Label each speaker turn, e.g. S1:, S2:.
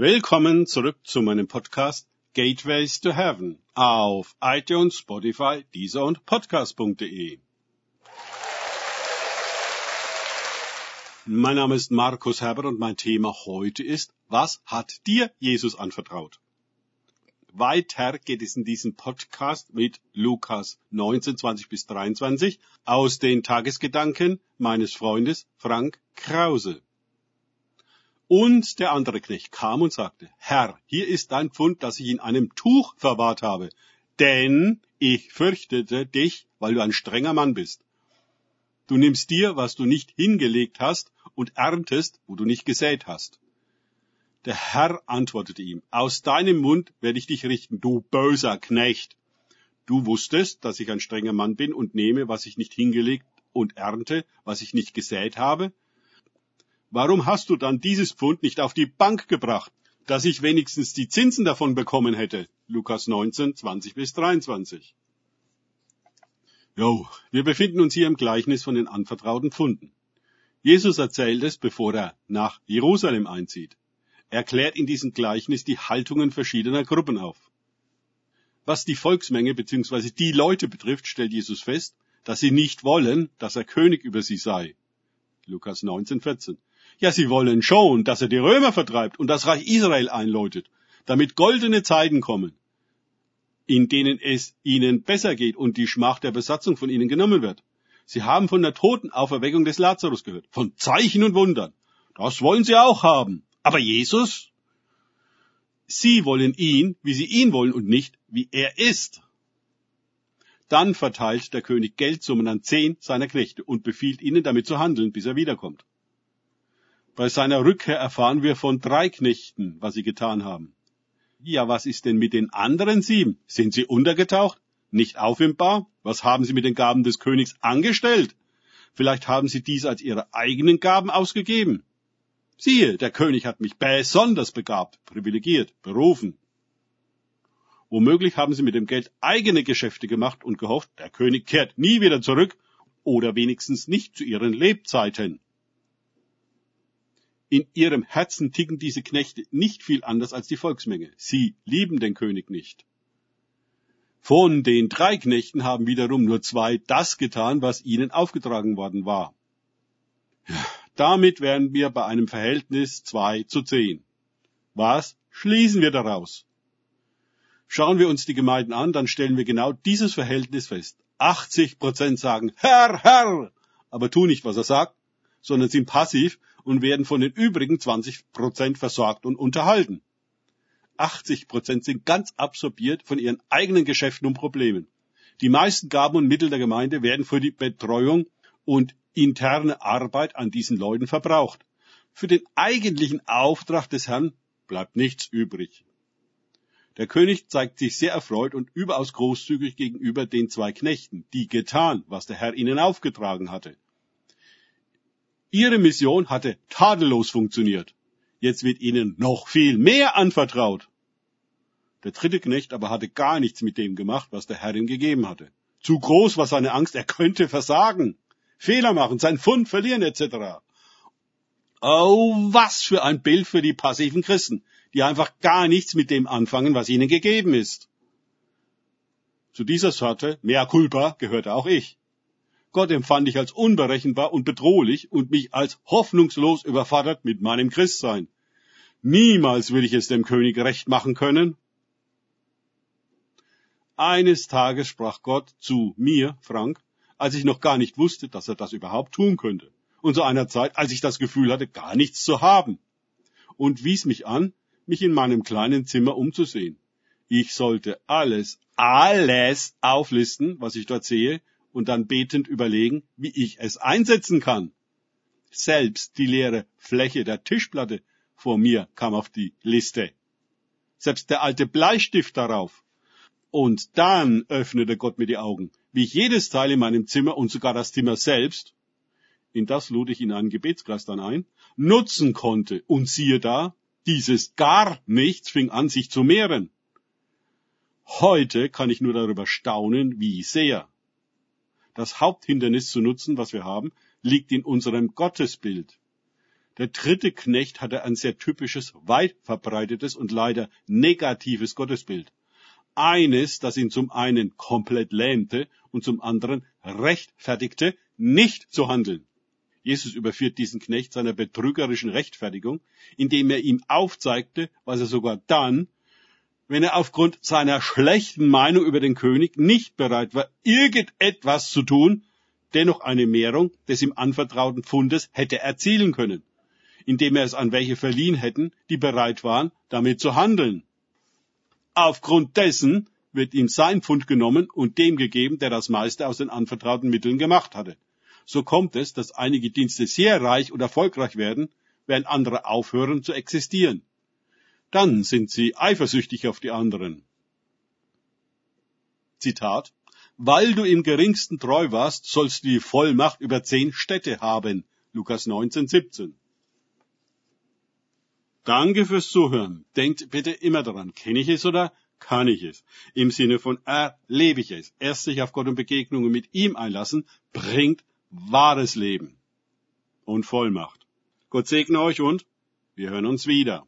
S1: Willkommen zurück zu meinem Podcast Gateways to Heaven auf iTunes, Spotify, Deezer und Podcast.de. Mein Name ist Markus Herbert und mein Thema heute ist, was hat dir Jesus anvertraut? Weiter geht es in diesem Podcast mit Lukas 19, 20 bis 23 aus den Tagesgedanken meines Freundes Frank Krause. Und der andere Knecht kam und sagte, Herr, hier ist dein Pfund, das ich in einem Tuch verwahrt habe, denn ich fürchtete dich, weil du ein strenger Mann bist. Du nimmst dir, was du nicht hingelegt hast, und erntest, wo du nicht gesät hast. Der Herr antwortete ihm, aus deinem Mund werde ich dich richten, du böser Knecht. Du wusstest, dass ich ein strenger Mann bin und nehme, was ich nicht hingelegt und ernte, was ich nicht gesät habe? Warum hast du dann dieses Pfund nicht auf die Bank gebracht, dass ich wenigstens die Zinsen davon bekommen hätte? Lukas 19, 20 bis 23. Jo, wir befinden uns hier im Gleichnis von den anvertrauten Pfunden. Jesus erzählt es, bevor er nach Jerusalem einzieht. Er klärt in diesem Gleichnis die Haltungen verschiedener Gruppen auf. Was die Volksmenge bzw. die Leute betrifft, stellt Jesus fest, dass sie nicht wollen, dass er König über sie sei. Lukas 19, 14. Ja, sie wollen schon, dass er die Römer vertreibt und das Reich Israel einläutet, damit goldene Zeiten kommen, in denen es ihnen besser geht und die Schmach der Besatzung von ihnen genommen wird. Sie haben von der Totenauferweckung des Lazarus gehört, von Zeichen und Wundern. Das wollen sie auch haben. Aber Jesus? Sie wollen ihn, wie sie ihn wollen und nicht, wie er ist. Dann verteilt der König Geldsummen an zehn seiner Knechte und befiehlt ihnen damit zu handeln, bis er wiederkommt. Bei seiner Rückkehr erfahren wir von drei Knechten, was sie getan haben. Ja, was ist denn mit den anderen sieben? Sind sie untergetaucht? Nicht auffindbar? Was haben sie mit den Gaben des Königs angestellt? Vielleicht haben sie dies als ihre eigenen Gaben ausgegeben. Siehe, der König hat mich besonders begabt, privilegiert, berufen. Womöglich haben sie mit dem Geld eigene Geschäfte gemacht und gehofft, der König kehrt nie wieder zurück oder wenigstens nicht zu ihren Lebzeiten. In ihrem Herzen ticken diese Knechte nicht viel anders als die Volksmenge. Sie lieben den König nicht. Von den drei Knechten haben wiederum nur zwei das getan, was ihnen aufgetragen worden war. Damit wären wir bei einem Verhältnis zwei zu zehn. Was schließen wir daraus? Schauen wir uns die Gemeinden an, dann stellen wir genau dieses Verhältnis fest. 80 Prozent sagen Herr, Herr, aber tun nicht, was er sagt, sondern sind passiv und werden von den übrigen 20 Prozent versorgt und unterhalten. 80 Prozent sind ganz absorbiert von ihren eigenen Geschäften und Problemen. Die meisten Gaben und Mittel der Gemeinde werden für die Betreuung und interne Arbeit an diesen Leuten verbraucht. Für den eigentlichen Auftrag des Herrn bleibt nichts übrig. Der König zeigt sich sehr erfreut und überaus großzügig gegenüber den zwei Knechten, die getan, was der Herr ihnen aufgetragen hatte. Ihre Mission hatte tadellos funktioniert. Jetzt wird ihnen noch viel mehr anvertraut. Der dritte Knecht aber hatte gar nichts mit dem gemacht, was der Herr ihm gegeben hatte. Zu groß war seine Angst, er könnte versagen, Fehler machen, sein Fund verlieren etc. Oh, was für ein Bild für die passiven Christen, die einfach gar nichts mit dem anfangen, was ihnen gegeben ist. Zu dieser Sorte, mea culpa, gehörte auch ich. Gott empfand ich als unberechenbar und bedrohlich und mich als hoffnungslos überfordert mit meinem Christsein. Niemals will ich es dem König recht machen können. Eines Tages sprach Gott zu mir, Frank, als ich noch gar nicht wusste, dass er das überhaupt tun könnte. Und zu einer Zeit, als ich das Gefühl hatte, gar nichts zu haben. Und wies mich an, mich in meinem kleinen Zimmer umzusehen. Ich sollte alles, alles auflisten, was ich dort sehe, und dann betend überlegen, wie ich es einsetzen kann. Selbst die leere Fläche der Tischplatte vor mir kam auf die Liste. Selbst der alte Bleistift darauf. Und dann öffnete Gott mir die Augen, wie ich jedes Teil in meinem Zimmer und sogar das Zimmer selbst, in das lud ich in einen Gebetskreis dann ein, nutzen konnte. Und siehe da, dieses gar nichts fing an, sich zu mehren. Heute kann ich nur darüber staunen, wie sehr. Das Haupthindernis zu nutzen, was wir haben, liegt in unserem Gottesbild. Der dritte Knecht hatte ein sehr typisches, weit verbreitetes und leider negatives Gottesbild. Eines, das ihn zum einen komplett lähmte und zum anderen rechtfertigte, nicht zu handeln. Jesus überführt diesen Knecht seiner betrügerischen Rechtfertigung, indem er ihm aufzeigte, was er sogar dann, wenn er aufgrund seiner schlechten Meinung über den König nicht bereit war, irgendetwas zu tun, dennoch eine Mehrung des ihm anvertrauten Pfundes hätte erzielen können, indem er es an welche verliehen hätten, die bereit waren, damit zu handeln. Aufgrund dessen wird ihm sein Pfund genommen und dem gegeben, der das meiste aus den anvertrauten Mitteln gemacht hatte. So kommt es, dass einige Dienste sehr reich und erfolgreich werden, während andere aufhören zu existieren. Dann sind sie eifersüchtig auf die anderen. Zitat Weil du im geringsten treu warst, sollst du die Vollmacht über zehn Städte haben. Lukas 19, 17. Danke fürs Zuhören. Denkt bitte immer daran, kenne ich es oder kann ich es? Im Sinne von erlebe ich es. Erst sich auf Gott und Begegnungen mit ihm einlassen, bringt wahres Leben und Vollmacht. Gott segne euch und wir hören uns wieder.